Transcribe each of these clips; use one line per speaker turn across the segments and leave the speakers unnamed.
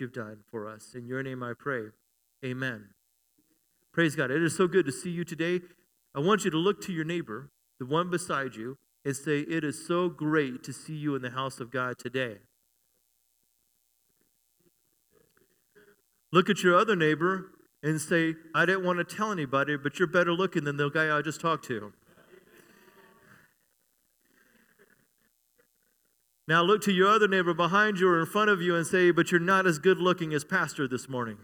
You've done for us. In your name I pray. Amen. Praise God. It is so good to see you today. I want you to look to your neighbor, the one beside you, and say, It is so great to see you in the house of God today. Look at your other neighbor and say, I didn't want to tell anybody, but you're better looking than the guy I just talked to. Now look to your other neighbor behind you or in front of you and say, But you're not as good looking as Pastor this morning.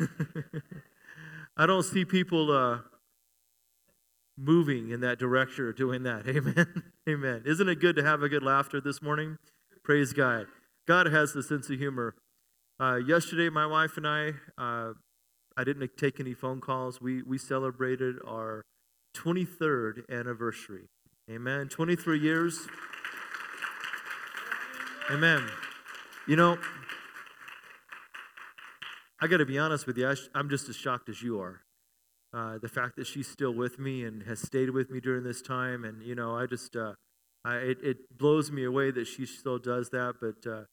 I don't see people uh, moving in that direction or doing that. Amen. Amen. Isn't it good to have a good laughter this morning? Praise God. God has the sense of humor. Uh, yesterday, my wife and I, uh, I didn't take any phone calls. We, we celebrated our 23rd anniversary. Amen. 23 years. Amen. You know, I got to be honest with you. I am just as shocked as you are. Uh, the fact that she's still with me and has stayed with me during this time, and you know, I just, uh, I, it, it, blows me away that she still does that. But uh,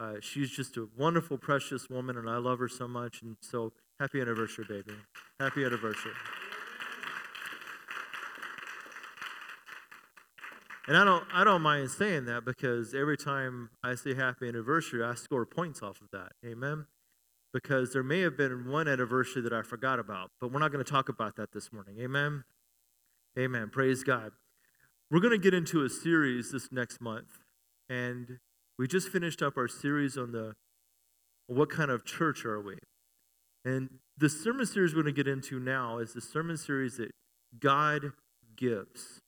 uh, she's just a wonderful, precious woman, and I love her so much. And so, happy anniversary, baby! Happy anniversary. And I don't, I don't mind saying that because every time I say happy anniversary, I score points off of that. Amen? Because there may have been one anniversary that I forgot about, but we're not going to talk about that this morning. Amen? Amen. Praise God. We're going to get into a series this next month. And we just finished up our series on the what kind of church are we? And the sermon series we're going to get into now is the sermon series that God gives.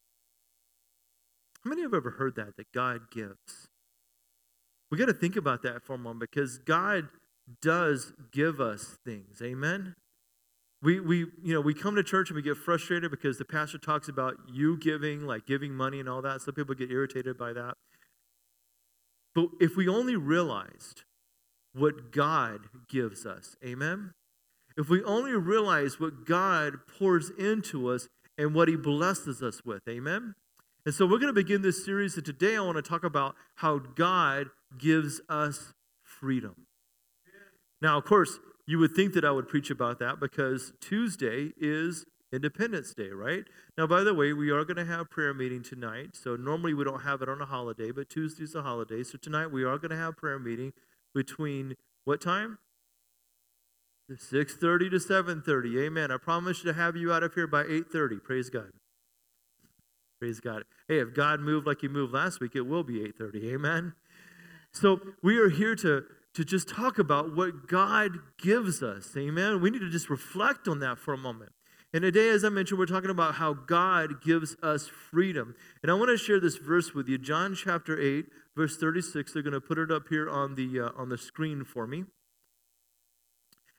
How many have ever heard that, that God gives? We got to think about that for a moment because God does give us things. Amen? We, we, you know, we come to church and we get frustrated because the pastor talks about you giving, like giving money and all that. Some people get irritated by that. But if we only realized what God gives us, amen? If we only realize what God pours into us and what he blesses us with, amen? And so we're going to begin this series, and today I want to talk about how God gives us freedom. Now, of course, you would think that I would preach about that because Tuesday is Independence Day, right? Now, by the way, we are going to have prayer meeting tonight. So normally we don't have it on a holiday, but Tuesday's a holiday. So tonight we are going to have prayer meeting between what time? 6:30 to 7:30. Amen. I promise to have you out of here by 8:30. Praise God. Praise God. Hey, if God moved like he moved last week, it will be 8:30. Amen. So we are here to to just talk about what God gives us. Amen. We need to just reflect on that for a moment. And today, as I mentioned, we're talking about how God gives us freedom. And I want to share this verse with you, John chapter 8, verse 36. They're going to put it up here on the uh, on the screen for me.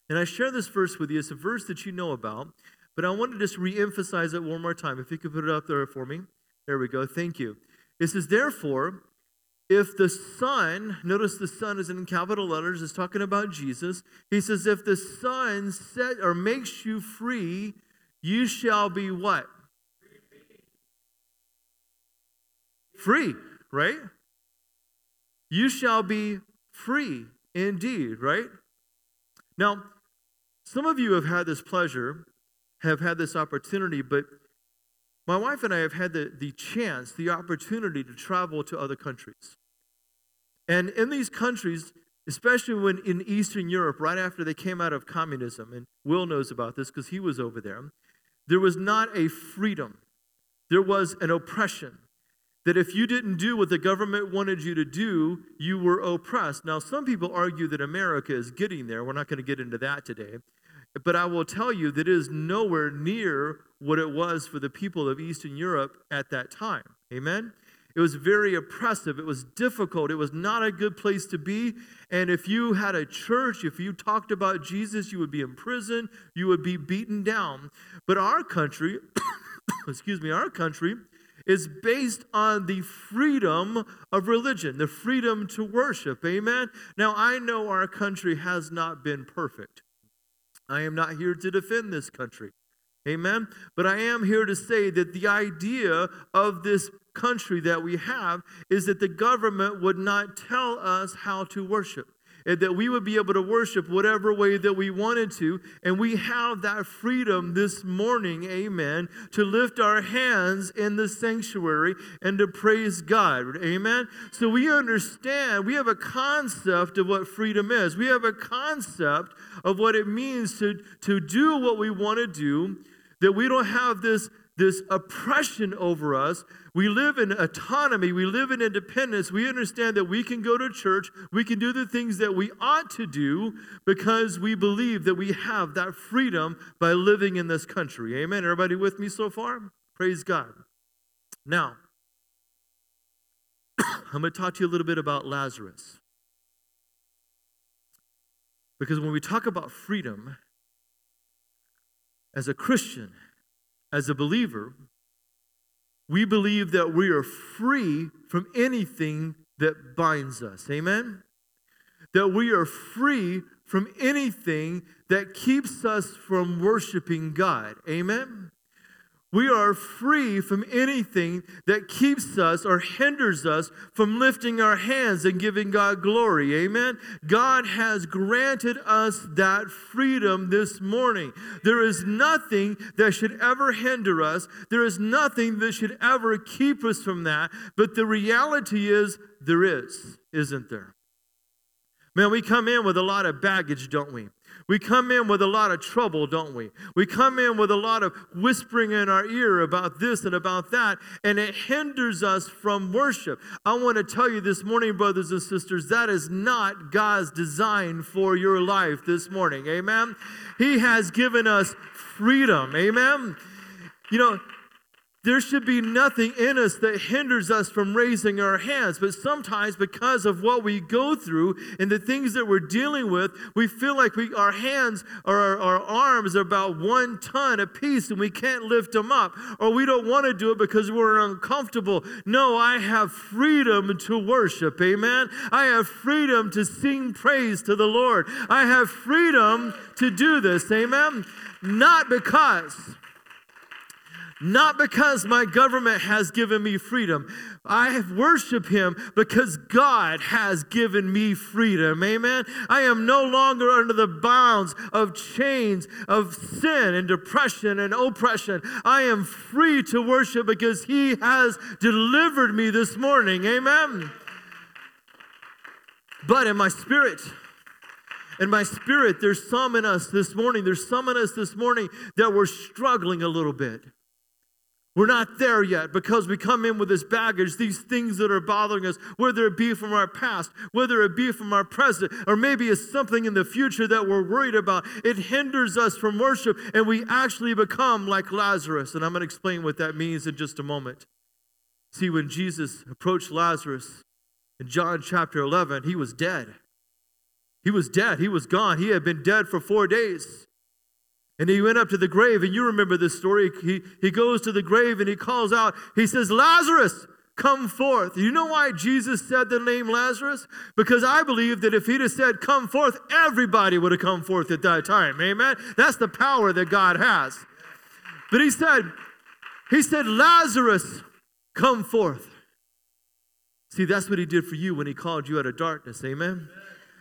And I share this verse with you. It's a verse that you know about. But I want to just re-emphasize it one more time. If you could put it up there for me. There we go. Thank you. It says, therefore, if the Son, notice the Son is in capital letters, is talking about Jesus. He says, if the Son set or makes you free, you shall be what? Free, right? You shall be free indeed, right? Now, some of you have had this pleasure have had this opportunity, but my wife and I have had the, the chance, the opportunity to travel to other countries. And in these countries, especially when in Eastern Europe, right after they came out of communism, and Will knows about this because he was over there, there was not a freedom, there was an oppression. That if you didn't do what the government wanted you to do, you were oppressed. Now, some people argue that America is getting there. We're not going to get into that today. But I will tell you that it is nowhere near what it was for the people of Eastern Europe at that time. Amen? It was very oppressive. It was difficult. It was not a good place to be. And if you had a church, if you talked about Jesus, you would be in prison, you would be beaten down. But our country, excuse me, our country is based on the freedom of religion, the freedom to worship. Amen. Now, I know our country has not been perfect. I am not here to defend this country. Amen. But I am here to say that the idea of this country that we have is that the government would not tell us how to worship and that we would be able to worship whatever way that we wanted to. And we have that freedom this morning, amen, to lift our hands in the sanctuary and to praise God, amen. So we understand, we have a concept of what freedom is, we have a concept of what it means to, to do what we want to do, that we don't have this this oppression over us. We live in autonomy. We live in independence. We understand that we can go to church. We can do the things that we ought to do because we believe that we have that freedom by living in this country. Amen. Everybody with me so far? Praise God. Now, I'm going to talk to you a little bit about Lazarus. Because when we talk about freedom, as a Christian, as a believer, we believe that we are free from anything that binds us. Amen? That we are free from anything that keeps us from worshiping God. Amen? We are free from anything that keeps us or hinders us from lifting our hands and giving God glory. Amen. God has granted us that freedom this morning. There is nothing that should ever hinder us, there is nothing that should ever keep us from that. But the reality is, there is, isn't there? Man, we come in with a lot of baggage, don't we? We come in with a lot of trouble, don't we? We come in with a lot of whispering in our ear about this and about that, and it hinders us from worship. I want to tell you this morning, brothers and sisters, that is not God's design for your life this morning. Amen? He has given us freedom. Amen? You know, there should be nothing in us that hinders us from raising our hands. But sometimes, because of what we go through and the things that we're dealing with, we feel like we, our hands or our, our arms are about one ton a piece and we can't lift them up. Or we don't want to do it because we're uncomfortable. No, I have freedom to worship. Amen. I have freedom to sing praise to the Lord. I have freedom to do this. Amen. Not because not because my government has given me freedom. I worship him because God has given me freedom. Amen. I am no longer under the bounds of chains of sin and depression and oppression. I am free to worship because he has delivered me this morning. Amen. But in my spirit, in my spirit, there's some in us this morning, there's some in us this morning that we're struggling a little bit. We're not there yet because we come in with this baggage, these things that are bothering us, whether it be from our past, whether it be from our present, or maybe it's something in the future that we're worried about. It hinders us from worship, and we actually become like Lazarus. And I'm going to explain what that means in just a moment. See, when Jesus approached Lazarus in John chapter 11, he was dead. He was dead. He was gone. He had been dead for four days. And he went up to the grave, and you remember this story. He, he goes to the grave and he calls out, he says, Lazarus, come forth. You know why Jesus said the name Lazarus? Because I believe that if he'd have said, come forth, everybody would have come forth at that time. Amen? That's the power that God has. But he said, he said, Lazarus, come forth. See, that's what he did for you when he called you out of darkness. Amen?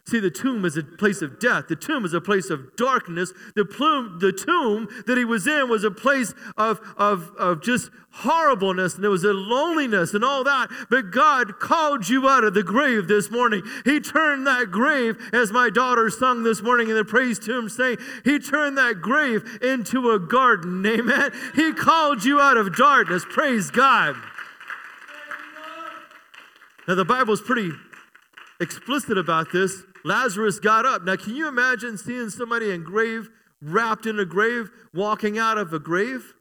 See, the tomb is a place of death. The tomb is a place of darkness. The, plume, the tomb that he was in was a place of, of, of just horribleness and there was a loneliness and all that. But God called you out of the grave this morning. He turned that grave, as my daughter sung this morning in the praise to him, saying, He turned that grave into a garden. Amen. He called you out of darkness. Praise God. Now, the Bible's pretty explicit about this. Lazarus got up. Now, can you imagine seeing somebody in grave, wrapped in a grave, walking out of a grave?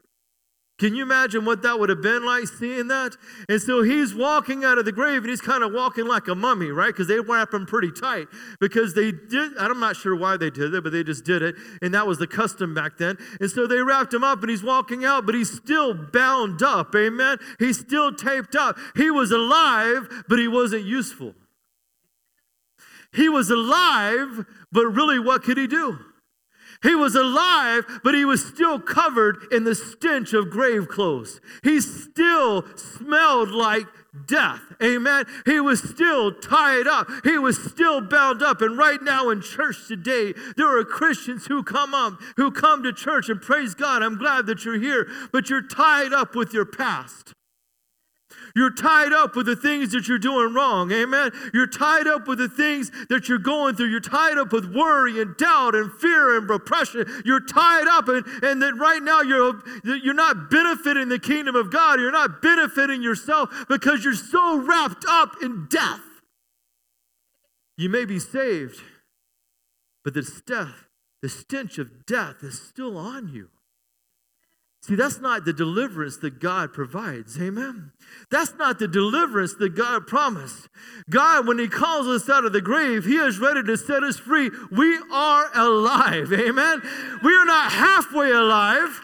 Can you imagine what that would have been like seeing that? And so he's walking out of the grave and he's kind of walking like a mummy, right? Because they wrap him pretty tight. Because they did, I'm not sure why they did it, but they just did it. And that was the custom back then. And so they wrapped him up and he's walking out, but he's still bound up. Amen. He's still taped up. He was alive, but he wasn't useful. He was alive, but really, what could he do? He was alive, but he was still covered in the stench of grave clothes. He still smelled like death. Amen. He was still tied up. He was still bound up. And right now in church today, there are Christians who come up, who come to church and praise God. I'm glad that you're here, but you're tied up with your past. You're tied up with the things that you're doing wrong. Amen. You're tied up with the things that you're going through. You're tied up with worry and doubt and fear and repression. You're tied up, and, and that right now you're, you're not benefiting the kingdom of God. You're not benefiting yourself because you're so wrapped up in death. You may be saved, but the death, the stench of death is still on you. See, that's not the deliverance that God provides. Amen. That's not the deliverance that God promised. God, when He calls us out of the grave, He is ready to set us free. We are alive. Amen. We are not halfway alive.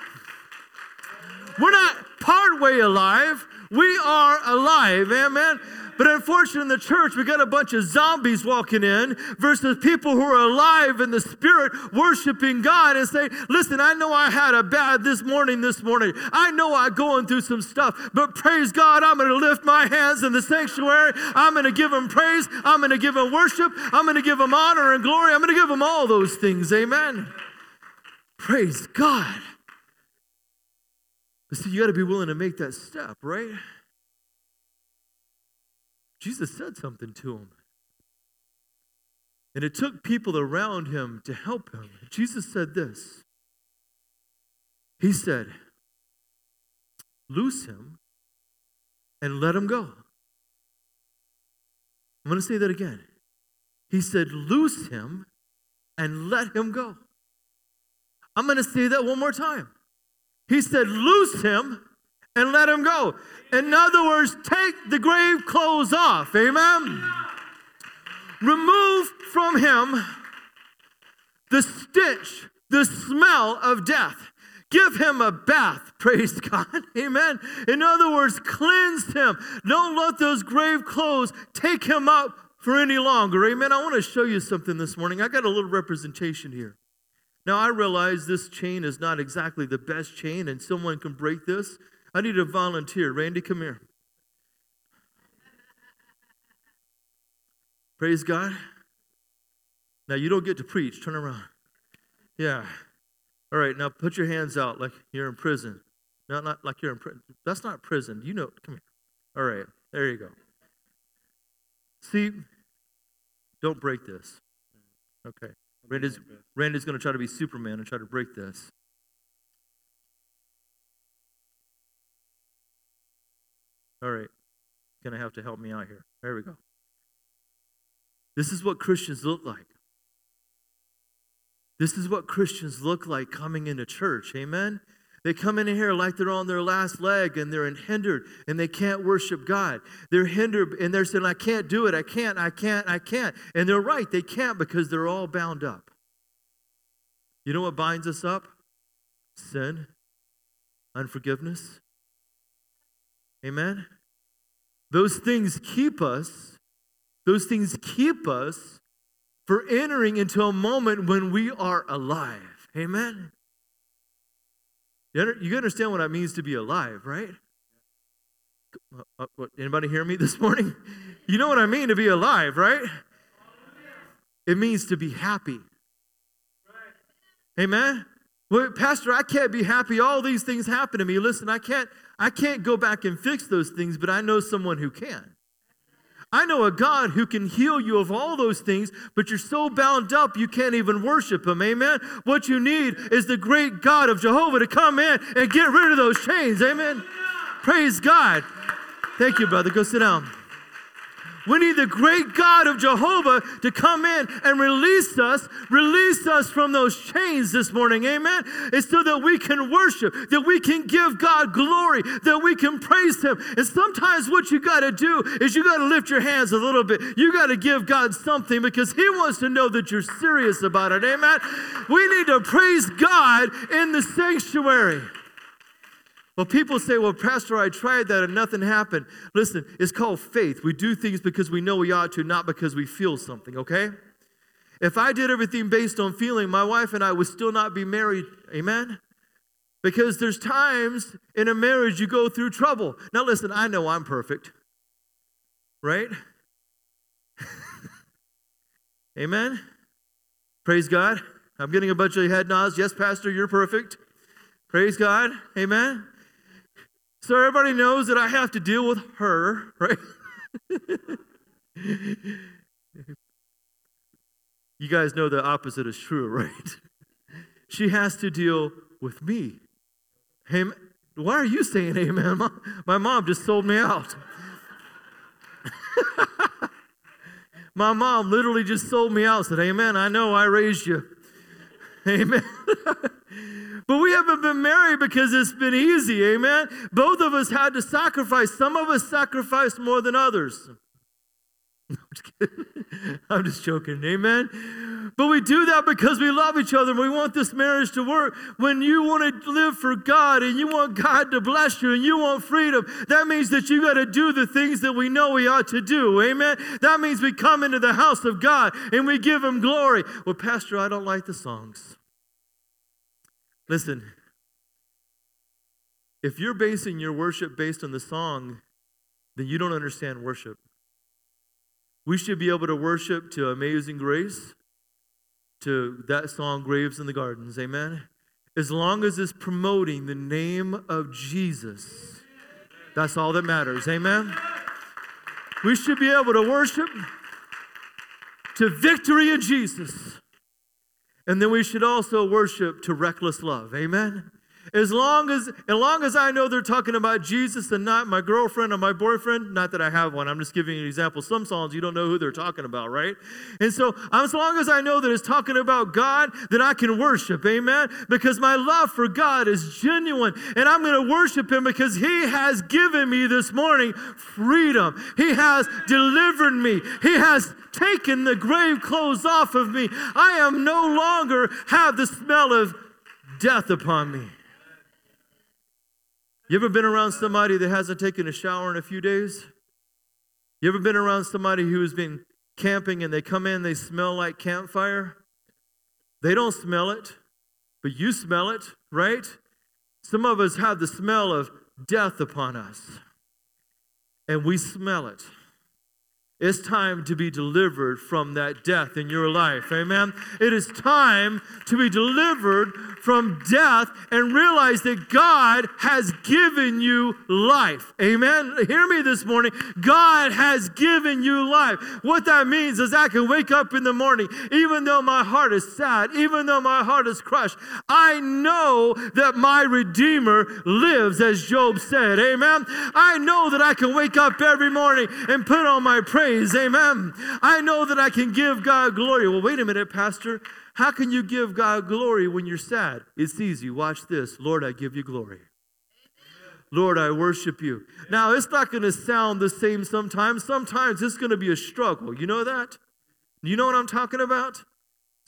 We're not partway alive. We are alive. Amen. But unfortunately, in the church, we got a bunch of zombies walking in versus people who are alive in the spirit, worshiping God and say, Listen, I know I had a bad this morning, this morning. I know I'm going through some stuff, but praise God, I'm going to lift my hands in the sanctuary. I'm going to give Him praise. I'm going to give Him worship. I'm going to give Him honor and glory. I'm going to give Him all those things. Amen. Praise God. But see, you got to be willing to make that step, right? Jesus said something to him. And it took people around him to help him. Jesus said this He said, Loose him and let him go. I'm going to say that again. He said, Loose him and let him go. I'm going to say that one more time. He said, Loose him and let him go. In other words, take the grave clothes off. Amen. Remove from him the stench, the smell of death. Give him a bath, praise God. Amen. In other words, cleanse him. Don't let those grave clothes take him up for any longer. Amen. I want to show you something this morning. I got a little representation here. Now, I realize this chain is not exactly the best chain, and someone can break this. I need a volunteer. Randy, come here. Praise God. Now, you don't get to preach. Turn around. Yeah. All right, now put your hands out like you're in prison. No, not like you're in prison. That's not prison. You know, come here. All right, there you go. See, don't break this. Okay. Randy's, Randy's going to try to be Superman and try to break this. All right. Going to have to help me out here. There we go. This is what Christians look like. This is what Christians look like coming into church. Amen. They come in here like they're on their last leg and they're hindered and they can't worship God. They're hindered and they're saying, I can't do it. I can't, I can't, I can't. And they're right. They can't because they're all bound up. You know what binds us up? Sin, unforgiveness, Amen? Those things keep us, those things keep us for entering into a moment when we are alive. Amen? You understand what it means to be alive, right? Uh, uh, anybody hear me this morning? You know what I mean to be alive, right? It means to be happy. Amen? Well, Pastor, I can't be happy. All these things happen to me. Listen, I can't, I can't go back and fix those things, but I know someone who can. I know a God who can heal you of all those things, but you're so bound up you can't even worship Him. Amen. What you need is the great God of Jehovah to come in and get rid of those chains. Amen. Praise God. Thank you, brother. Go sit down. We need the great God of Jehovah to come in and release us, release us from those chains this morning. Amen. It's so that we can worship, that we can give God glory, that we can praise Him. And sometimes what you got to do is you got to lift your hands a little bit. You got to give God something because He wants to know that you're serious about it. Amen. We need to praise God in the sanctuary. Well, people say, well, Pastor, I tried that and nothing happened. Listen, it's called faith. We do things because we know we ought to, not because we feel something, okay? If I did everything based on feeling, my wife and I would still not be married. Amen? Because there's times in a marriage you go through trouble. Now, listen, I know I'm perfect, right? Amen? Praise God. I'm getting a bunch of head nods. Yes, Pastor, you're perfect. Praise God. Amen. So everybody knows that I have to deal with her, right? you guys know the opposite is true, right? she has to deal with me. Hey, why are you saying amen? My mom just sold me out. My mom literally just sold me out, said, Amen. I know I raised you. Amen. But we haven't been married because it's been easy, amen? Both of us had to sacrifice. Some of us sacrificed more than others. I'm just, I'm just joking, amen? But we do that because we love each other and we want this marriage to work. When you want to live for God and you want God to bless you and you want freedom, that means that you got to do the things that we know we ought to do, amen? That means we come into the house of God and we give Him glory. Well, Pastor, I don't like the songs. Listen, if you're basing your worship based on the song, then you don't understand worship. We should be able to worship to Amazing Grace, to that song, Graves in the Gardens. Amen. As long as it's promoting the name of Jesus, that's all that matters. Amen. We should be able to worship to victory in Jesus. And then we should also worship to reckless love. Amen. As long as, as long as I know they're talking about Jesus and not my girlfriend or my boyfriend, not that I have one, I'm just giving you an example. Some songs you don't know who they're talking about, right? And so, as long as I know that it's talking about God, then I can worship, amen? Because my love for God is genuine, and I'm going to worship Him because He has given me this morning freedom. He has delivered me. He has taken the grave clothes off of me. I am no longer have the smell of death upon me. You ever been around somebody that hasn't taken a shower in a few days? You ever been around somebody who's been camping and they come in, they smell like campfire? They don't smell it, but you smell it, right? Some of us have the smell of death upon us, and we smell it. It's time to be delivered from that death in your life. Amen. It is time to be delivered from death and realize that God has given you life. Amen. Hear me this morning. God has given you life. What that means is I can wake up in the morning, even though my heart is sad, even though my heart is crushed. I know that my Redeemer lives, as Job said. Amen. I know that I can wake up every morning and put on my prayer praise. Amen. I know that I can give God glory. Well, wait a minute, Pastor. How can you give God glory when you're sad? It's easy. Watch this. Lord, I give you glory. Lord, I worship you. Now, it's not going to sound the same sometimes. Sometimes it's going to be a struggle. You know that? You know what I'm talking about?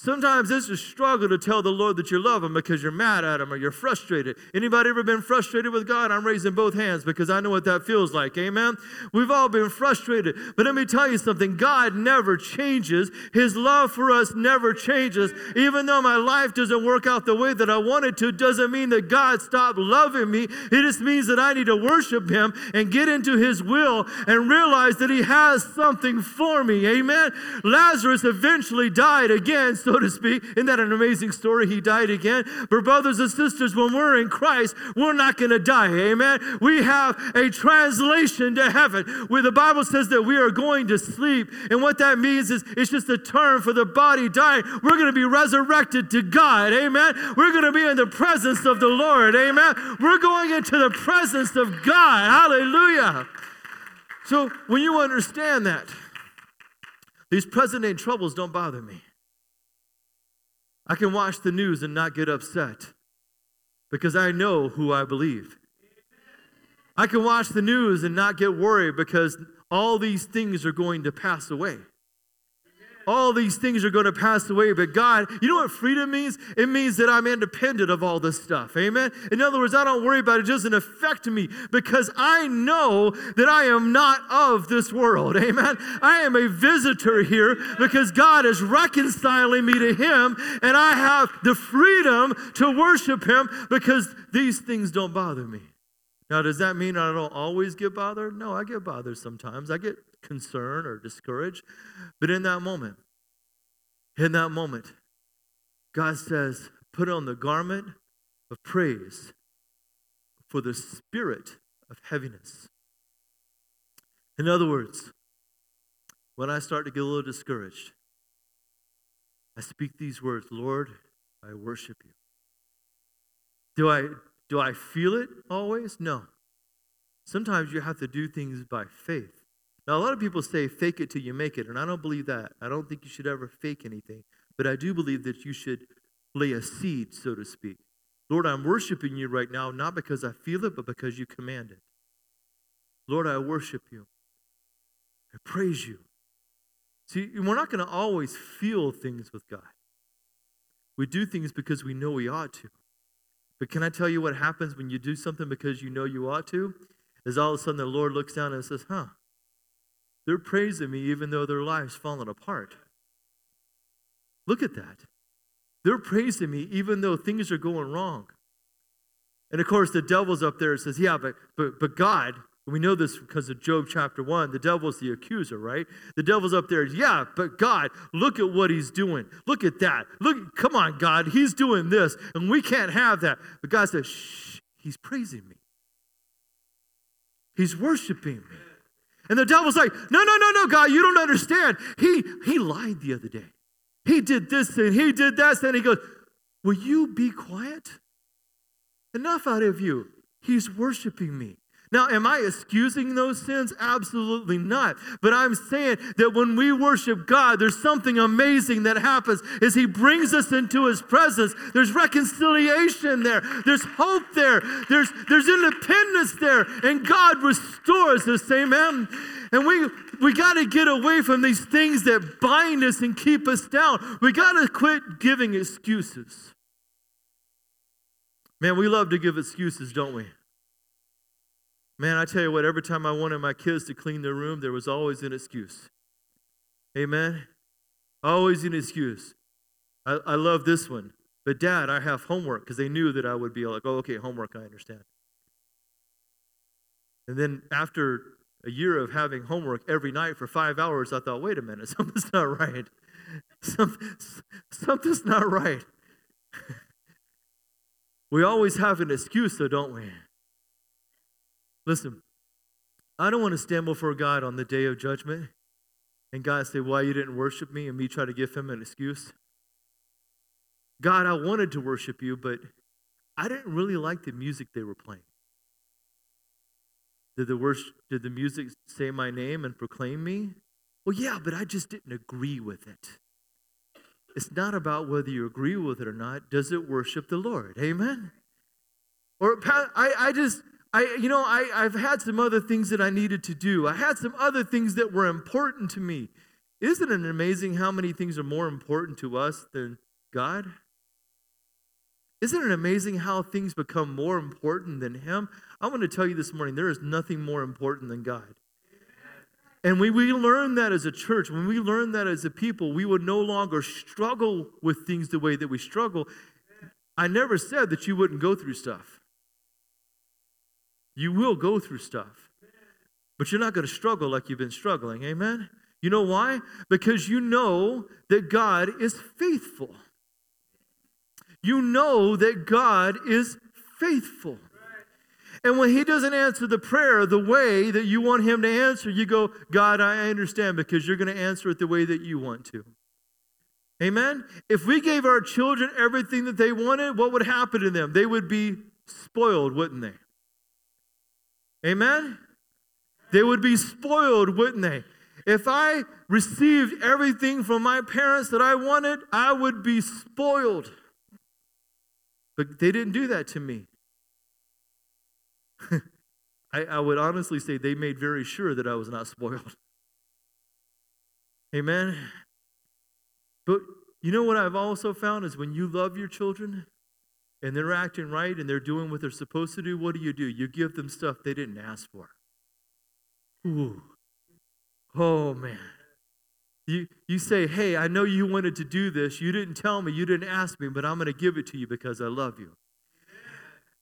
Sometimes it's a struggle to tell the Lord that you love him because you're mad at him or you're frustrated. Anybody ever been frustrated with God? I'm raising both hands because I know what that feels like. Amen. We've all been frustrated. But let me tell you something. God never changes. His love for us never changes. Even though my life doesn't work out the way that I wanted to, doesn't mean that God stopped loving me. It just means that I need to worship him and get into his will and realize that he has something for me. Amen. Lazarus eventually died again to speak. Isn't that an amazing story? He died again. But, brothers and sisters, when we're in Christ, we're not going to die. Amen. We have a translation to heaven where the Bible says that we are going to sleep. And what that means is it's just a term for the body dying. We're going to be resurrected to God. Amen. We're going to be in the presence of the Lord. Amen. We're going into the presence of God. Hallelujah. So when you understand that, These present day troubles don't bother me. I can watch the news and not get upset because I know who I believe. I can watch the news and not get worried because all these things are going to pass away all these things are going to pass away. But God, you know what freedom means? It means that I'm independent of all this stuff. Amen? In other words, I don't worry about it. It doesn't affect me because I know that I am not of this world. Amen? I am a visitor here because God is reconciling me to Him and I have the freedom to worship Him because these things don't bother me. Now, does that mean I don't always get bothered? No, I get bothered sometimes. I get concerned or discouraged. But in that moment, in that moment, God says, put on the garment of praise for the spirit of heaviness. In other words, when I start to get a little discouraged, I speak these words Lord, I worship you. Do I, do I feel it always? No. Sometimes you have to do things by faith. Now, a lot of people say fake it till you make it, and I don't believe that. I don't think you should ever fake anything. But I do believe that you should lay a seed, so to speak. Lord, I'm worshiping you right now, not because I feel it, but because you command it. Lord, I worship you. I praise you. See, we're not going to always feel things with God. We do things because we know we ought to. But can I tell you what happens when you do something because you know you ought to? Is all of a sudden the Lord looks down and says, huh, they're praising me even though their life's fallen apart. Look at that. They're praising me even though things are going wrong. And of course, the devil's up there and says, Yeah, but, but, but God, we know this because of Job chapter 1. The devil's the accuser, right? The devil's up there. Yeah, but God, look at what he's doing. Look at that. Look, come on, God. He's doing this, and we can't have that. But God says, Shh, he's praising me. He's worshiping me. And the devil's like, no, no, no, no, God, you don't understand. He he lied the other day. He did this and he did that. And he goes, Will you be quiet? Enough out of you. He's worshiping me. Now, am I excusing those sins? Absolutely not. But I'm saying that when we worship God, there's something amazing that happens is He brings us into His presence. There's reconciliation there. There's hope there. There's, there's independence there. And God restores us. Amen. And we we got to get away from these things that bind us and keep us down. We got to quit giving excuses. Man, we love to give excuses, don't we? Man, I tell you what, every time I wanted my kids to clean their room, there was always an excuse. Amen? Always an excuse. I, I love this one. But, Dad, I have homework because they knew that I would be like, oh, okay, homework, I understand. And then after a year of having homework every night for five hours, I thought, wait a minute, something's not right. something's not right. we always have an excuse, though, don't we? Listen, I don't want to stand before God on the day of judgment and God say, Why you didn't worship me? and me try to give him an excuse. God, I wanted to worship you, but I didn't really like the music they were playing. Did the, worship, did the music say my name and proclaim me? Well, yeah, but I just didn't agree with it. It's not about whether you agree with it or not. Does it worship the Lord? Amen? Or I, I just, I, you know, I, I've had some other things that I needed to do. I had some other things that were important to me. Isn't it amazing how many things are more important to us than God? Isn't it amazing how things become more important than Him? I want to tell you this morning there is nothing more important than God. And when we learn that as a church, when we learn that as a people, we would no longer struggle with things the way that we struggle. I never said that you wouldn't go through stuff. You will go through stuff, but you're not going to struggle like you've been struggling. Amen? You know why? Because you know that God is faithful. You know that God is faithful. And when he doesn't answer the prayer the way that you want him to answer, you go, God, I understand because you're going to answer it the way that you want to. Amen? If we gave our children everything that they wanted, what would happen to them? They would be spoiled, wouldn't they? Amen? They would be spoiled, wouldn't they? if I received everything from my parents that I wanted, I would be spoiled. But they didn't do that to me. I, I would honestly say they made very sure that I was not spoiled. Amen. But you know what I've also found is when you love your children and they're acting right and they're doing what they're supposed to do, what do you do? You give them stuff they didn't ask for. Ooh. Oh, man. You, you say, hey, I know you wanted to do this. You didn't tell me, you didn't ask me, but I'm going to give it to you because I love you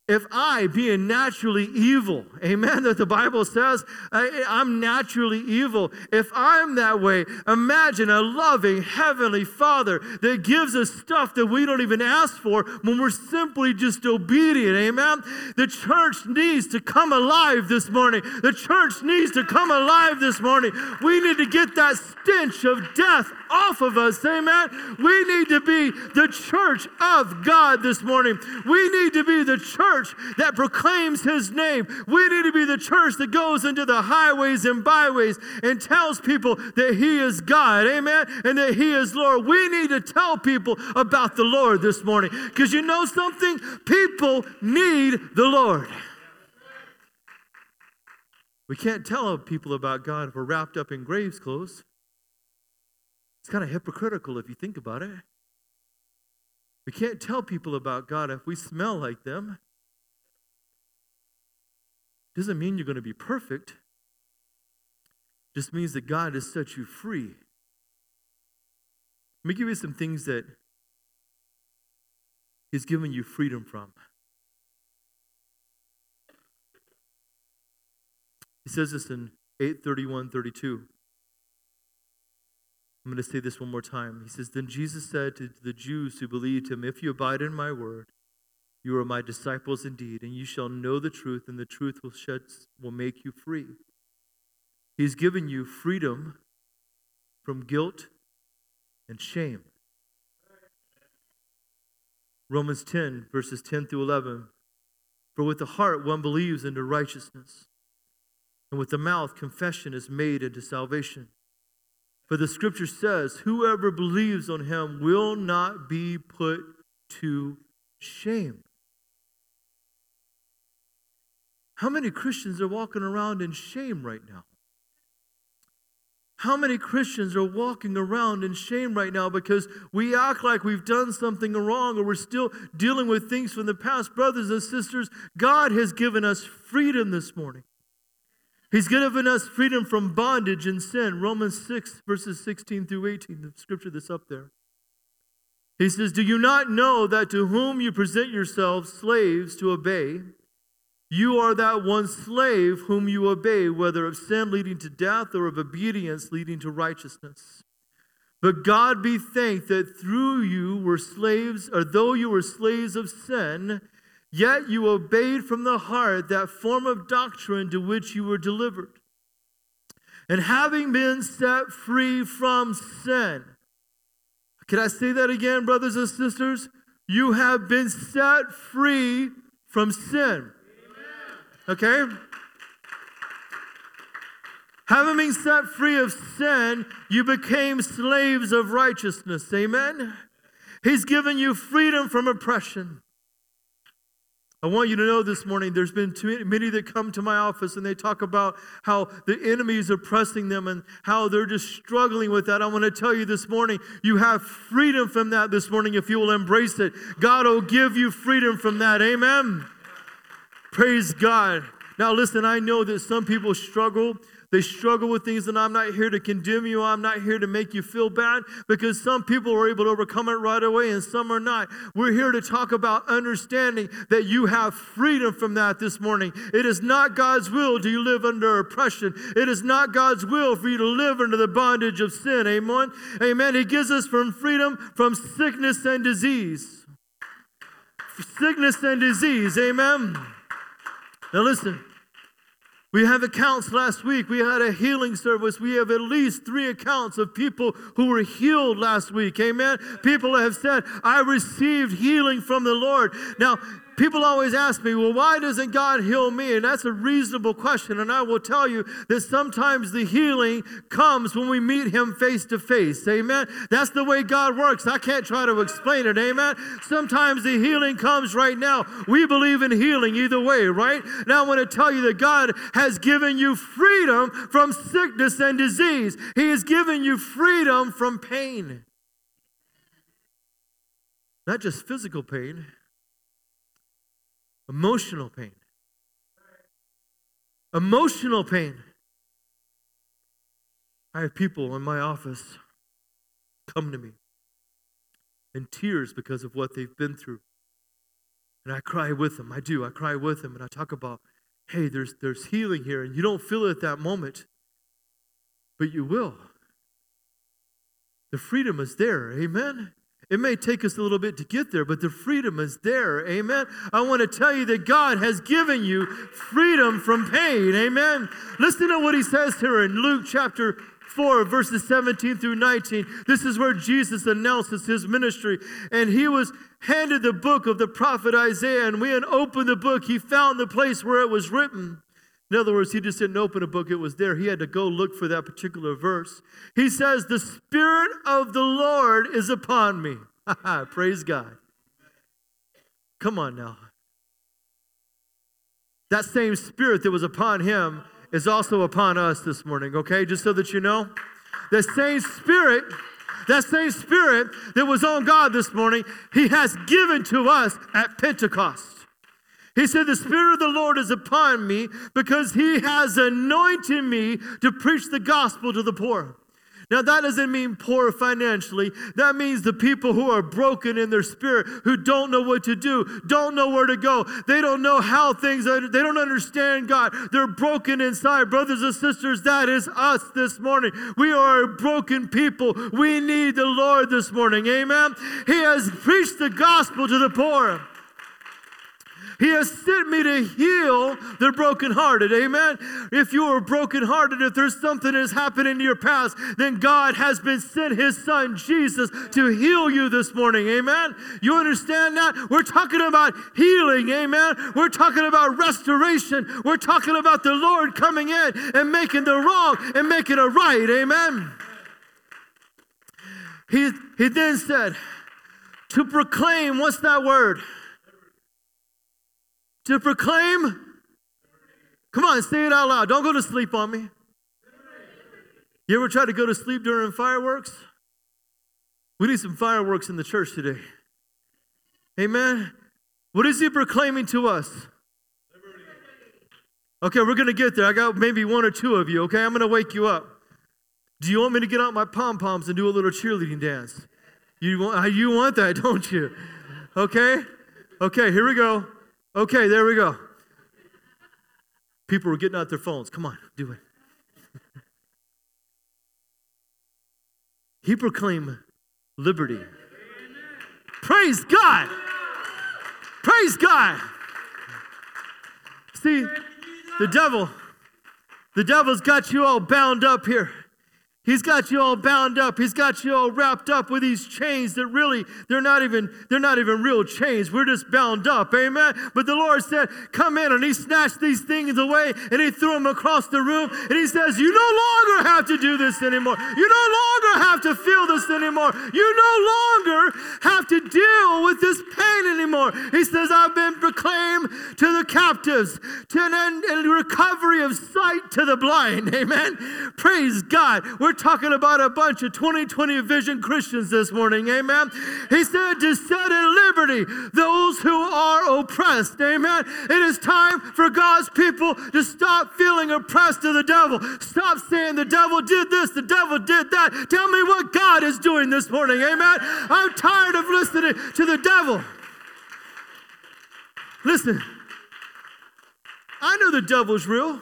if I, being naturally evil, amen, that the Bible says I, am naturally evil, if I'm that way, imagine a loving heavenly Father that gives us stuff that we don't even ask for when we're simply just obedient, amen. The church needs to come alive this morning. The church needs to come alive this morning. We need to get that stench of death off of us, amen. We need to be the church of God this morning. We need to be the church that proclaims his name. We need to be the church that goes into the highways and byways and tells people that he is God. Amen. And that he is Lord. We need to tell people about the Lord this morning. Because you know something? People need the Lord. We can't tell people about God if we're wrapped up in graves clothes. It's kind of hypocritical if you think about it. We can't tell people about God if we smell like them. Doesn't mean you're going to be perfect. Just means that God has set you free. Let me give you some things that He's given you freedom from. He says this in 831 32. I'm going to say this one more time. He says, Then Jesus said to the Jews who believed him, If you abide in my word, you are my disciples indeed, and you shall know the truth, and the truth will, shed, will make you free. He's given you freedom from guilt and shame. Romans 10, verses 10 through 11. For with the heart one believes into righteousness, and with the mouth confession is made into salvation. For the scripture says, Whoever believes on him will not be put to shame. How many Christians are walking around in shame right now? How many Christians are walking around in shame right now because we act like we've done something wrong or we're still dealing with things from the past? Brothers and sisters, God has given us freedom this morning. He's given us freedom from bondage and sin. Romans 6, verses 16 through 18, the scripture that's up there. He says, Do you not know that to whom you present yourselves slaves to obey, you are that one slave whom you obey, whether of sin leading to death or of obedience leading to righteousness. But God be thanked that through you were slaves, or though you were slaves of sin, yet you obeyed from the heart that form of doctrine to which you were delivered. And having been set free from sin, can I say that again, brothers and sisters? You have been set free from sin. Okay? Having been set free of sin, you became slaves of righteousness. Amen? He's given you freedom from oppression. I want you to know this morning there's been too many that come to my office and they talk about how the enemy is oppressing them and how they're just struggling with that. I want to tell you this morning you have freedom from that this morning if you will embrace it. God will give you freedom from that. Amen. Praise God. Now, listen, I know that some people struggle. They struggle with things, and I'm not here to condemn you. I'm not here to make you feel bad because some people are able to overcome it right away and some are not. We're here to talk about understanding that you have freedom from that this morning. It is not God's will to you live under oppression, it is not God's will for you to live under the bondage of sin. Amen. Amen. He gives us from freedom from sickness and disease. Sickness and disease. Amen. Now, listen. We have accounts last week. We had a healing service. We have at least three accounts of people who were healed last week. Amen. People have said, I received healing from the Lord. Now, people always ask me, well, why doesn't God heal me? And that's a reasonable question. And I will tell you that sometimes the healing comes when we meet Him face to face. Amen. That's the way God works. I can't try to explain it. Amen. Sometimes the healing comes right now. We believe in healing either way, right? Now I want to tell you that God has given you freedom from sickness and disease, He has given you freedom from pain. Not just physical pain, emotional pain. Emotional pain. I have people in my office come to me in tears because of what they've been through. And I cry with them. I do. I cry with them and I talk about, hey, there's, there's healing here. And you don't feel it at that moment, but you will. The freedom is there. Amen. It may take us a little bit to get there, but the freedom is there. Amen. I want to tell you that God has given you freedom from pain. Amen. Listen to what he says here in Luke chapter 4, verses 17 through 19. This is where Jesus announces his ministry. And he was handed the book of the prophet Isaiah. And when he opened the book, he found the place where it was written. In other words, he just didn't open a book, it was there. He had to go look for that particular verse. He says, The Spirit of the Lord is upon me. Praise God. Come on now. That same Spirit that was upon him is also upon us this morning, okay? Just so that you know. The same Spirit. That same spirit that was on God this morning, He has given to us at Pentecost. He said, The Spirit of the Lord is upon me because He has anointed me to preach the gospel to the poor. Now, that doesn't mean poor financially. That means the people who are broken in their spirit, who don't know what to do, don't know where to go. They don't know how things are, they don't understand God. They're broken inside. Brothers and sisters, that is us this morning. We are a broken people. We need the Lord this morning. Amen. He has preached the gospel to the poor. He has sent me to heal the brokenhearted. Amen. If you are brokenhearted, if there's something that has happened in your past, then God has been sent his son Jesus to heal you this morning. Amen. You understand that? We're talking about healing. Amen. We're talking about restoration. We're talking about the Lord coming in and making the wrong and making it right. Amen. He, he then said, to proclaim, what's that word? To proclaim. Come on, say it out loud. Don't go to sleep on me. You ever try to go to sleep during fireworks? We need some fireworks in the church today. Amen. What is he proclaiming to us? Okay, we're going to get there. I got maybe one or two of you, okay? I'm going to wake you up. Do you want me to get out my pom poms and do a little cheerleading dance? You want, you want that, don't you? Okay? Okay, here we go. Okay, there we go. People were getting out their phones. Come on, do it. he proclaimed liberty. Praise God. Praise God. See, the devil, the devil's got you all bound up here. He's got you all bound up. He's got you all wrapped up with these chains that really they're not even they're not even real chains. We're just bound up. Amen. But the Lord said, "Come in." And he snatched these things away and he threw them across the room and he says, "You no longer have to do this anymore. You no longer have to feel this anymore. You no longer have to deal with this pain anymore." He says, "I've been proclaimed to the captives, to an end and recovery of sight to the blind." Amen. Praise God. We're talking about a bunch of 2020 vision Christians this morning. Amen. He said to set at liberty those who are oppressed. Amen. It is time for God's people to stop feeling oppressed to the devil. Stop saying the devil did this, the devil did that. Tell me what God is doing this morning. Amen. I'm tired of listening to the devil. Listen, I know the devil's real.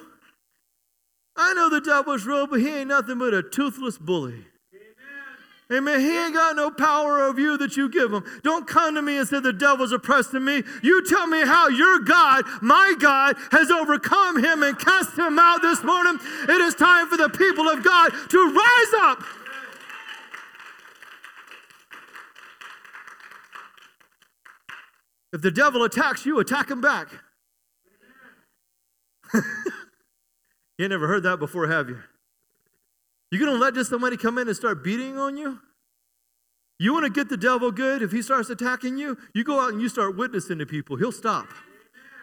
I know the devil's real, but he ain't nothing but a toothless bully. Amen. He ain't got no power over you that you give him. Don't come to me and say the devil's oppressing me. You tell me how your God, my God, has overcome him and cast him out this morning. It is time for the people of God to rise up. If the devil attacks you, attack him back. You never heard that before, have you? You're gonna let just somebody come in and start beating on you? You want to get the devil good? If he starts attacking you, you go out and you start witnessing to people. He'll stop.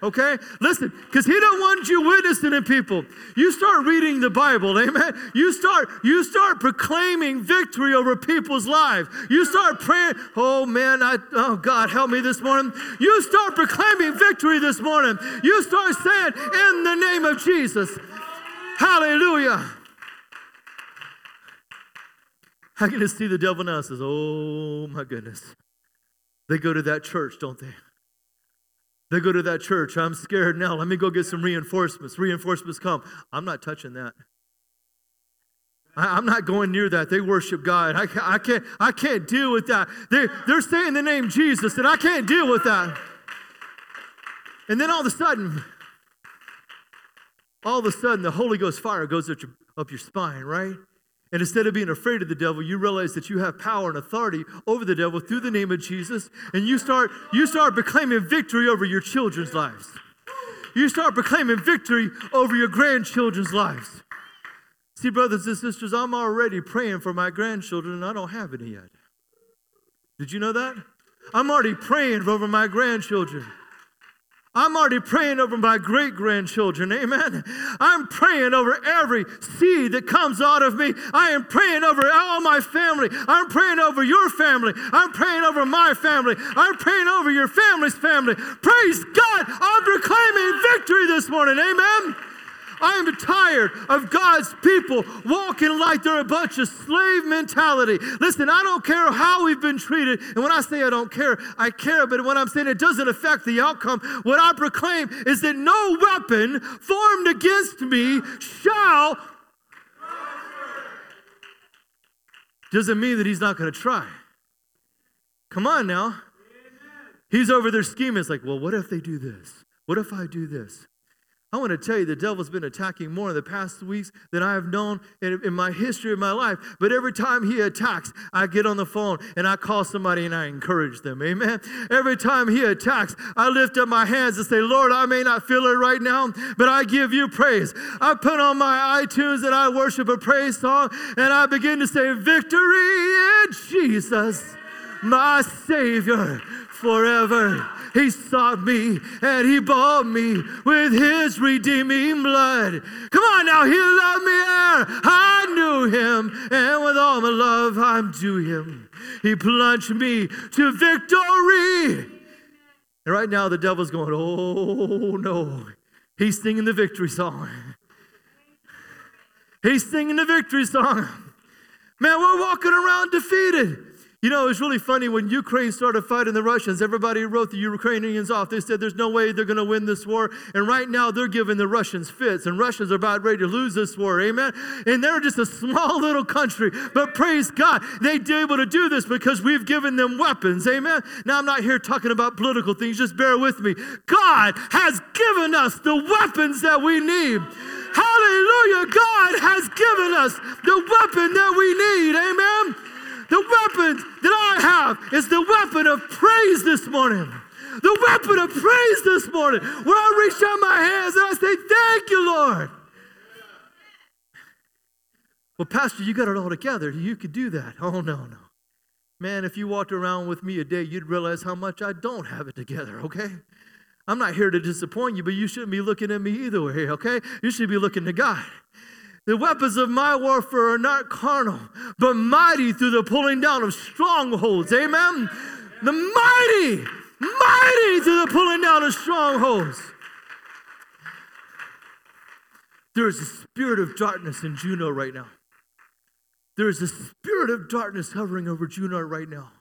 Okay? Listen, because he don't want you witnessing to people. You start reading the Bible, amen. You start, you start proclaiming victory over people's lives. You start praying, oh man, I oh God, help me this morning. You start proclaiming victory this morning. You start saying, in the name of Jesus. Hallelujah. I can just see the devil now says, Oh my goodness. They go to that church, don't they? They go to that church. I'm scared now. Let me go get some reinforcements. Reinforcements come. I'm not touching that. I, am not going near that. They worship God. I, I, can't, I can't deal with that. They, they're saying the name Jesus, and I can't deal with that. And then all of a sudden, all of a sudden, the Holy Ghost fire goes up your, up your spine, right? And instead of being afraid of the devil, you realize that you have power and authority over the devil through the name of Jesus. And you start, you start proclaiming victory over your children's lives. You start proclaiming victory over your grandchildren's lives. See, brothers and sisters, I'm already praying for my grandchildren and I don't have any yet. Did you know that? I'm already praying over my grandchildren. I'm already praying over my great grandchildren. Amen. I'm praying over every seed that comes out of me. I am praying over all my family. I'm praying over your family. I'm praying over my family. I'm praying over your family's family. Praise God. I'm proclaiming victory this morning. Amen. I am tired of God's people walking like they're a bunch of slave mentality. Listen, I don't care how we've been treated. And when I say I don't care, I care. But when I'm saying it doesn't affect the outcome, what I proclaim is that no weapon formed against me shall. Doesn't mean that he's not going to try. Come on now. He's over there scheming. It's like, well, what if they do this? What if I do this? I want to tell you, the devil's been attacking more in the past weeks than I have known in, in, my history of my life. But every time he attacks, I get on the phone and I call somebody and I encourage them. Amen. Every time he attacks, I lift up my hands and say, Lord, I may not feel it right now, but I give you praise. I put on my iTunes and I worship a praise song and I begin to say, Victory in Jesus, my Savior forever. He sought me and he bought me with his redeeming blood. Come on now, he loved me ere I knew him, and with all my love I'm to him. He plunged me to victory. And right now the devil's going, oh no. He's singing the victory song. He's singing the victory song. Man, we're walking around defeated. You know, it was really funny when Ukraine started fighting the Russians. Everybody wrote the Ukrainians off. They said there's no way they're going to win this war. And right now they're giving the Russians fits. And Russians are about ready to lose this war. Amen. And they're just a small little country. But praise God, they're able to do this because we've given them weapons. Amen. Now I'm not here talking about political things. Just bear with me. God has given us the weapons that we need. Hallelujah. God has given us the weapon that we need. Amen. The weapon that I have is the weapon of praise this morning. The weapon of praise this morning, where I reach out my hands and I say, Thank you, Lord. Well, Pastor, you got it all together. You could do that. Oh, no, no. Man, if you walked around with me a day, you'd realize how much I don't have it together, okay? I'm not here to disappoint you, but you shouldn't be looking at me either way, okay? You should be looking to God. The weapons of my warfare are not carnal, but mighty through the pulling down of strongholds. Amen. The mighty, mighty through the pulling down of strongholds. There is a spirit of darkness in Juneau right now. There is a spirit of darkness hovering over Juneau right now.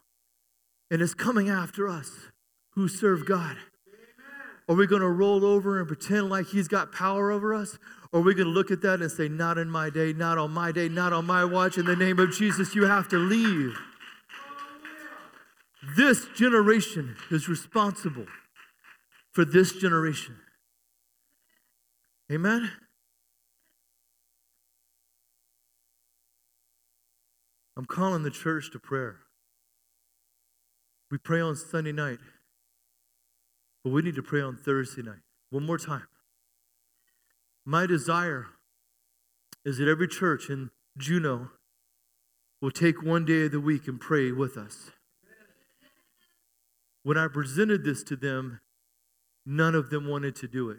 And it's coming after us who serve God. Are we going to roll over and pretend like He's got power over us? Or we going to look at that and say, Not in my day, not on my day, not on my watch. In the name of Jesus, you have to leave. This generation is responsible for this generation. Amen? I'm calling the church to prayer. We pray on Sunday night. But we need to pray on Thursday night. One more time. My desire is that every church in Juneau will take one day of the week and pray with us. When I presented this to them, none of them wanted to do it.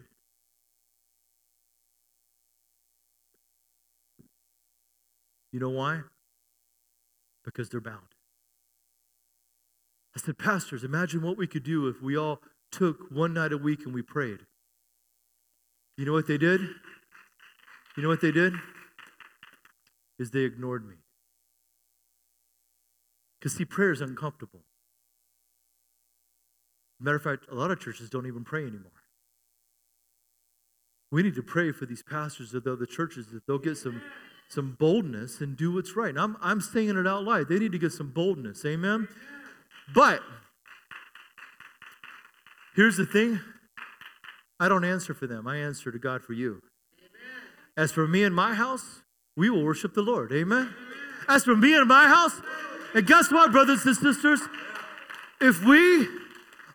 You know why? Because they're bound. I said, Pastors, imagine what we could do if we all took one night a week and we prayed. You know what they did? You know what they did? Is they ignored me. Because, see, prayer is uncomfortable. Matter of fact, a lot of churches don't even pray anymore. We need to pray for these pastors of the other churches that they'll get some, some boldness and do what's right. And I'm, I'm saying it out loud. They need to get some boldness. Amen? But here's the thing I don't answer for them, I answer to God for you. As for me and my house, we will worship the Lord. Amen? As for me and my house, and guess what, brothers and sisters? If we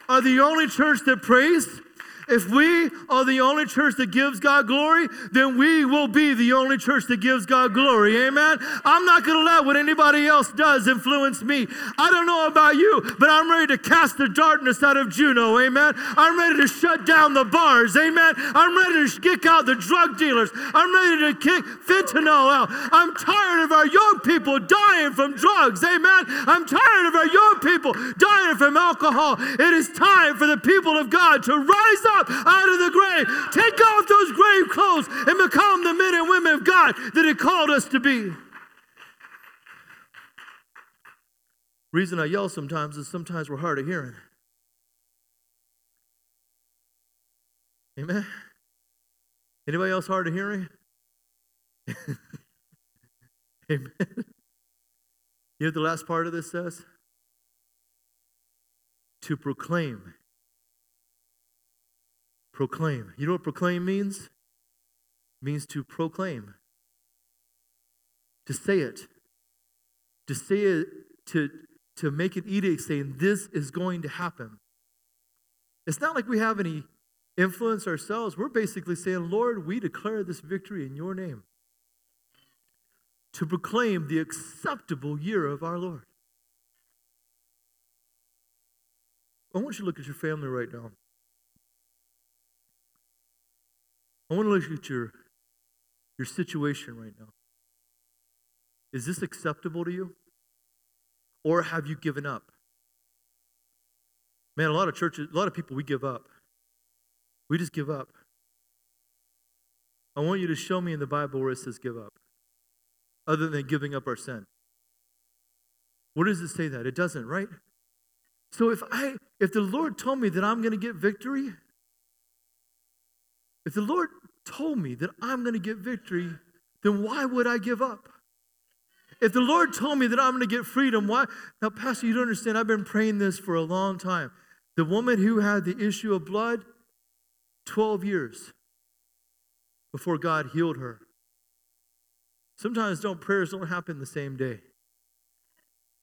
are the only church that prays, if we are the only church that gives God glory, then we will be the only church that gives God glory. Amen. I'm not going to let what anybody else does influence me. I don't know about you, but I'm ready to cast the darkness out of Juneau. Amen. I'm ready to shut down the bars. Amen. I'm ready to kick out the drug dealers. I'm ready to kick fentanyl out. I'm tired of our young people dying from drugs. Amen. I'm tired of our young people dying from alcohol. It is time for the people of God to rise up up out of the grave. Take off those grave clothes and become the men and women of God that He called us to be. Reason I yell sometimes is sometimes we're hard of hearing. Amen. Anybody else hard of hearing? Amen. You know what the last part of this says? To proclaim Proclaim. You know what proclaim means? It means to proclaim. To say it. To say it, to, to make an edict saying this is going to happen. It's not like we have any influence ourselves. We're basically saying, Lord, we declare this victory in your name. To proclaim the acceptable year of our Lord. I want you to look at your family right now. I want to look at your, your situation right now. Is this acceptable to you? Or have you given up? Man, a lot of churches, a lot of people, we give up. We just give up. I want you to show me in the Bible where it says give up, other than giving up our sin. Where does it say that? It doesn't, right? So if I if the Lord told me that I'm going to get victory, if the Lord told me that I'm going to get victory, then why would I give up? If the Lord told me that I'm going to get freedom, why? Now, Pastor, you don't understand. I've been praying this for a long time. The woman who had the issue of blood, 12 years before God healed her. Sometimes don't prayers don't happen the same day.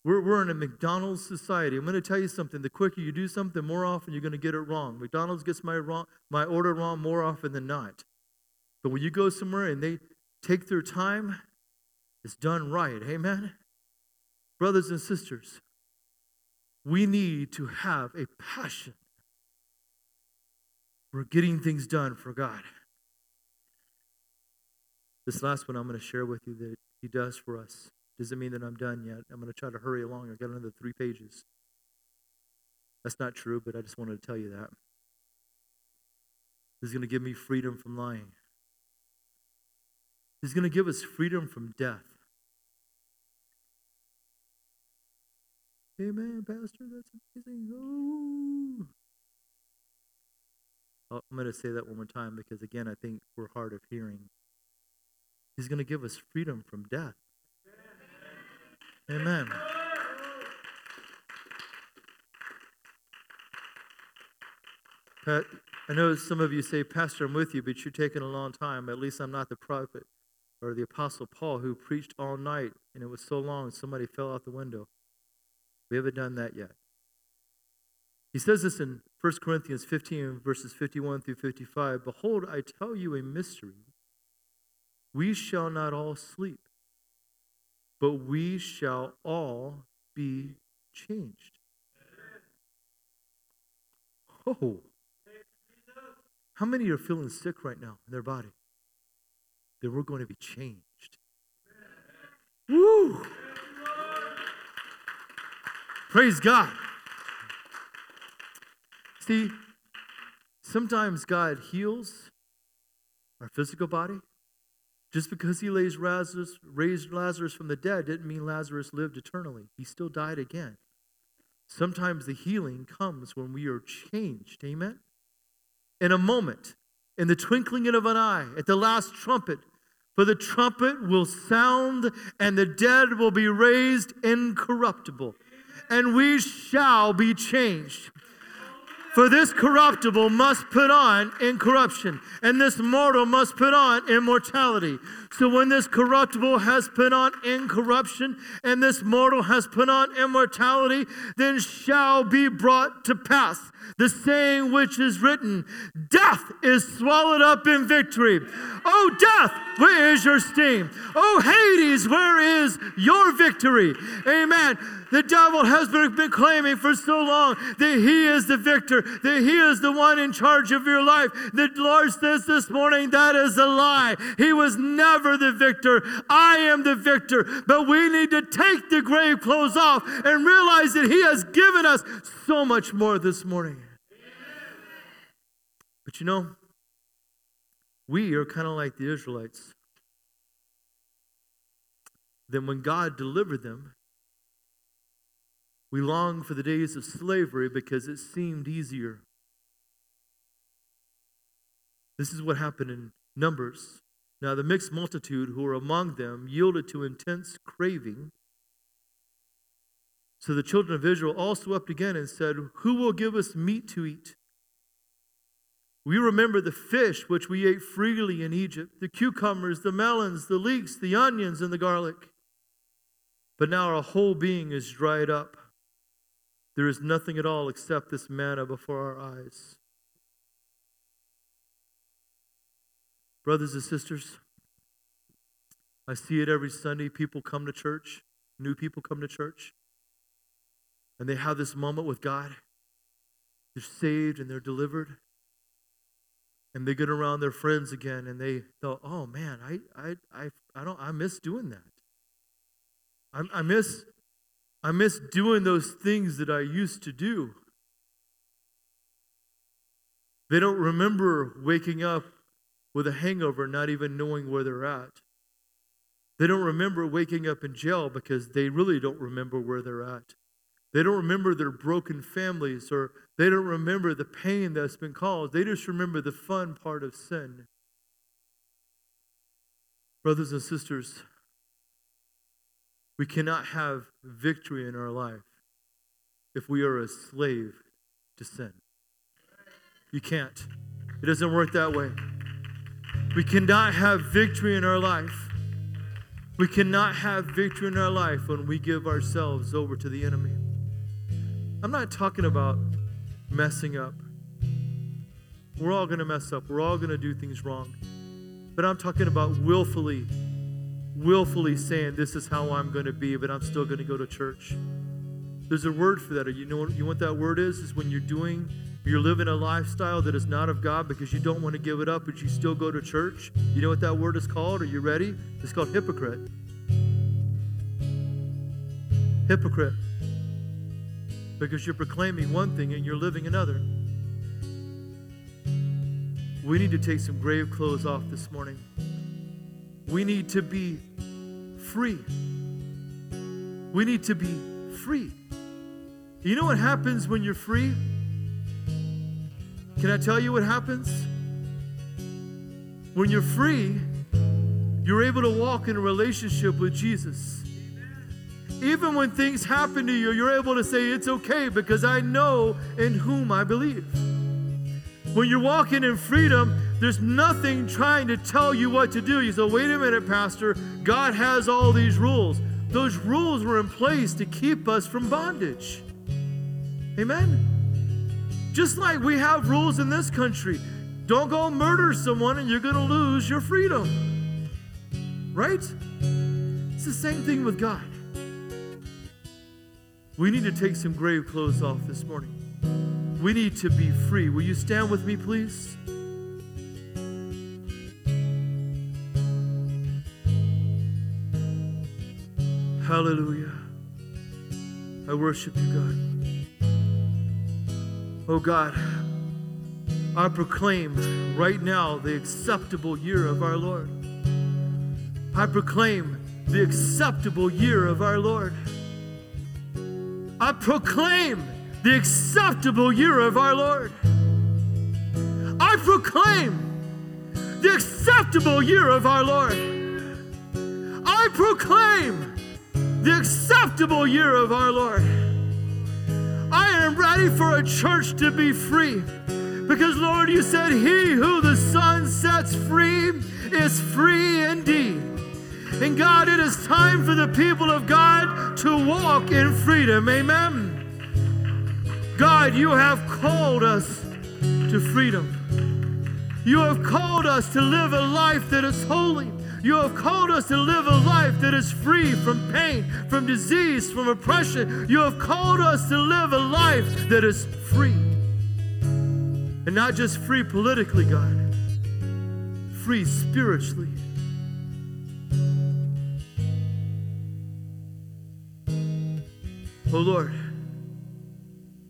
We're, we're in a McDonald's society. I'm going to tell you something. The quicker you do something, more often you're going to get it wrong. McDonald's gets my, wrong, my order wrong more often than not. But when you go somewhere and they take their time, it's done right. Amen? Brothers and sisters, we need to have a passion for getting things done for God. This last one I'm going to share with you that He does for us. Doesn't mean that I'm done yet. I'm going to try to hurry along. I've got another three pages. That's not true, but I just wanted to tell you that. He's going to give me freedom from lying. He's going to give us freedom from death. Amen, Pastor. That's amazing. Oh. I'm going to say that one more time because, again, I think we're hard of hearing. He's going to give us freedom from death. Amen. Pat, I know some of you say, Pastor, I'm with you, but you're taking a long time. At least I'm not the prophet or the apostle Paul who preached all night and it was so long somebody fell out the window. We haven't done that yet. He says this in 1 Corinthians 15, verses 51 through 55 Behold, I tell you a mystery. We shall not all sleep, but we shall all be changed. Oh, how many are feeling sick right now in their body? That we're going to be changed. Woo! Praise God. See, sometimes God heals our physical body. Just because he raised Lazarus, raised Lazarus from the dead didn't mean Lazarus lived eternally. He still died again. Sometimes the healing comes when we are changed. Amen? In a moment, in the twinkling of an eye, at the last trumpet, for the trumpet will sound and the dead will be raised incorruptible, and we shall be changed. For this corruptible must put on incorruption, and this mortal must put on immortality. So when this corruptible has put on incorruption, and this mortal has put on immortality, then shall be brought to pass the saying which is written Death is swallowed up in victory. Oh, death, where is your sting? Oh, Hades, where is your victory? Amen. The devil has been claiming for so long that he is the victor, that he is the one in charge of your life. The Lord says this morning that is a lie. He was never the victor. I am the victor. But we need to take the grave clothes off and realize that he has given us so much more this morning. But you know, we are kind of like the Israelites. Then when God delivered them, we long for the days of slavery because it seemed easier. This is what happened in Numbers. Now, the mixed multitude who were among them yielded to intense craving. So the children of Israel also wept again and said, Who will give us meat to eat? We remember the fish which we ate freely in Egypt, the cucumbers, the melons, the leeks, the onions, and the garlic. But now our whole being is dried up. There is nothing at all except this manna before our eyes. Brothers and sisters, I see it every Sunday. People come to church, new people come to church, and they have this moment with God. They're saved and they're delivered. And they get around their friends again and they thought, oh man, I I I I don't I miss doing that. I, I miss I miss doing those things that I used to do. They don't remember waking up with a hangover, not even knowing where they're at. They don't remember waking up in jail because they really don't remember where they're at. They don't remember their broken families or they don't remember the pain that's been caused. They just remember the fun part of sin. Brothers and sisters, we cannot have victory in our life if we are a slave to sin. You can't. It doesn't work that way. We cannot have victory in our life. We cannot have victory in our life when we give ourselves over to the enemy. I'm not talking about messing up. We're all going to mess up. We're all going to do things wrong. But I'm talking about willfully willfully saying, This is how I'm going to be, but I'm still going to go to church. There's a word for that. You know, what, you know what that word is? Is when you're doing, you're living a lifestyle that is not of God because you don't want to give it up, but you still go to church. You know what that word is called? Are you ready? It's called hypocrite. Hypocrite. Because you're proclaiming one thing and you're living another. We need to take some grave clothes off this morning. We need to be free. We need to be free. You know what happens when you're free? Can I tell you what happens? When you're free, you're able to walk in a relationship with Jesus. Even when things happen to you, you're able to say, It's okay because I know in whom I believe. When you're walking in freedom, there's nothing trying to tell you what to do. You say, wait a minute, Pastor. God has all these rules. Those rules were in place to keep us from bondage. Amen. Just like we have rules in this country. Don't go murder someone and you're going to lose your freedom. Right? It's the same thing with God. We need to take some grave clothes off this morning. We need to be free. Will you stand with me, please? Hallelujah. I worship you, God. Oh God, I proclaim right now the acceptable year of our Lord. I proclaim the acceptable year of our Lord. I proclaim the acceptable year of our Lord. I proclaim the acceptable year of our Lord. I proclaim the acceptable year of our Lord. I am ready for a church to be free because, Lord, you said, He who the Son sets free is free indeed. And God, it is time for the people of God to walk in freedom. Amen. God, you have called us to freedom. You have called us to live a life that is holy. You have called us to live a life that is free from pain, from disease, from oppression. You have called us to live a life that is free. And not just free politically, God, free spiritually. Oh Lord,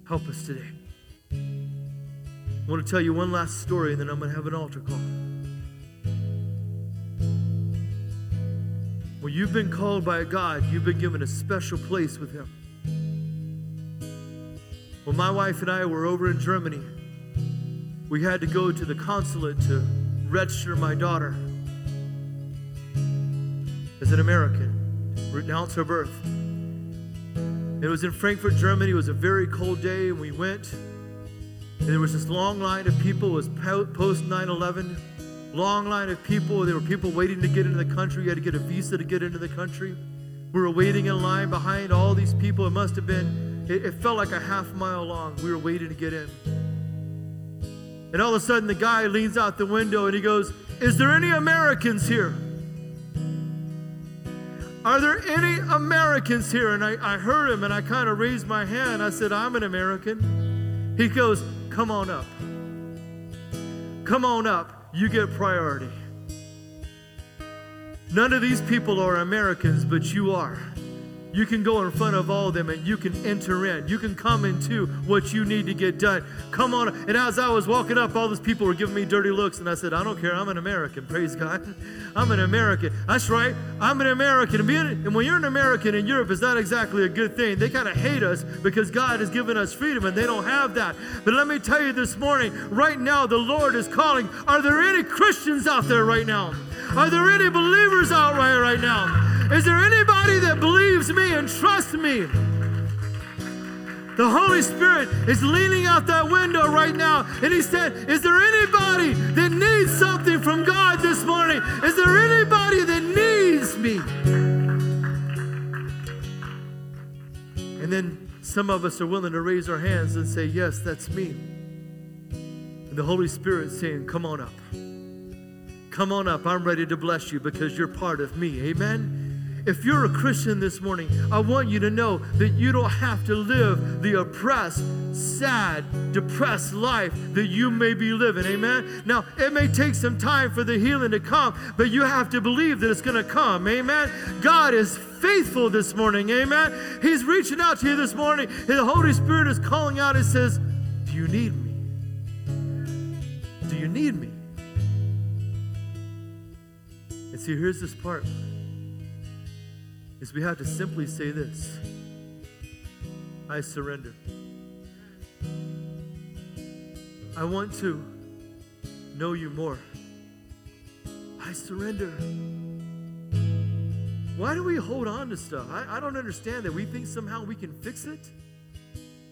help us today. I want to tell you one last story and then I'm going to have an altar call. You've been called by God, you've been given a special place with Him. When my wife and I were over in Germany, we had to go to the consulate to register my daughter as an American, renounce her birth. It was in Frankfurt, Germany. It was a very cold day, and we went. And there was this long line of people. It was post 9 11. Long line of people. There were people waiting to get into the country. You had to get a visa to get into the country. We were waiting in line behind all these people. It must have been, it, it felt like a half mile long. We were waiting to get in. And all of a sudden, the guy leans out the window and he goes, Is there any Americans here? Are there any Americans here? And I, I heard him and I kind of raised my hand. I said, I'm an American. He goes, Come on up. Come on up. You get priority. None of these people are Americans, but you are. You can go in front of all of them and you can enter in. You can come into what you need to get done. Come on. And as I was walking up, all those people were giving me dirty looks. And I said, I don't care. I'm an American. Praise God. I'm an American. That's right. I'm an American. And, being, and when you're an American in Europe, it's not exactly a good thing. They kind of hate us because God has given us freedom and they don't have that. But let me tell you this morning, right now, the Lord is calling. Are there any Christians out there right now? Are there any believers out right, right now? Is there anybody that believes me and trusts me? The Holy Spirit is leaning out that window right now, and He said, Is there anybody that needs something from God this morning? Is there anybody that needs me? And then some of us are willing to raise our hands and say, Yes, that's me. And the Holy Spirit saying, Come on up. Come on up. I'm ready to bless you because you're part of me. Amen. If you're a Christian this morning, I want you to know that you don't have to live the oppressed, sad, depressed life that you may be living. Amen. Now, it may take some time for the healing to come, but you have to believe that it's going to come. Amen. God is faithful this morning. Amen. He's reaching out to you this morning, and the Holy Spirit is calling out and says, Do you need me? Do you need me? And see, here's this part is we have to simply say this I surrender. I want to know you more. I surrender. Why do we hold on to stuff? I, I don't understand that. We think somehow we can fix it.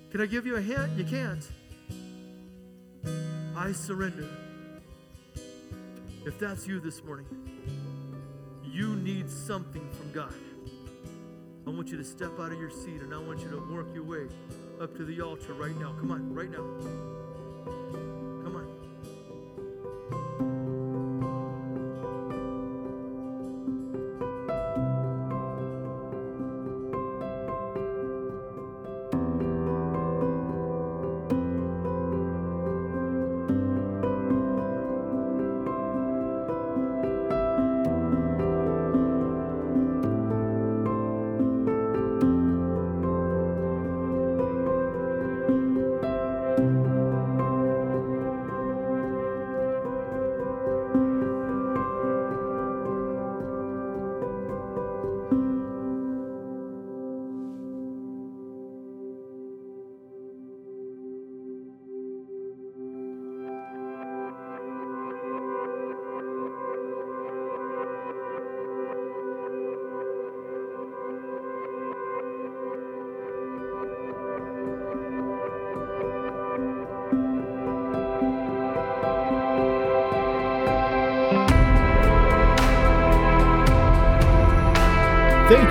Can I give you a hint? You can't. I surrender. If that's you this morning, you need something from God. I want you to step out of your seat and I want you to work your way up to the altar right now. Come on, right now.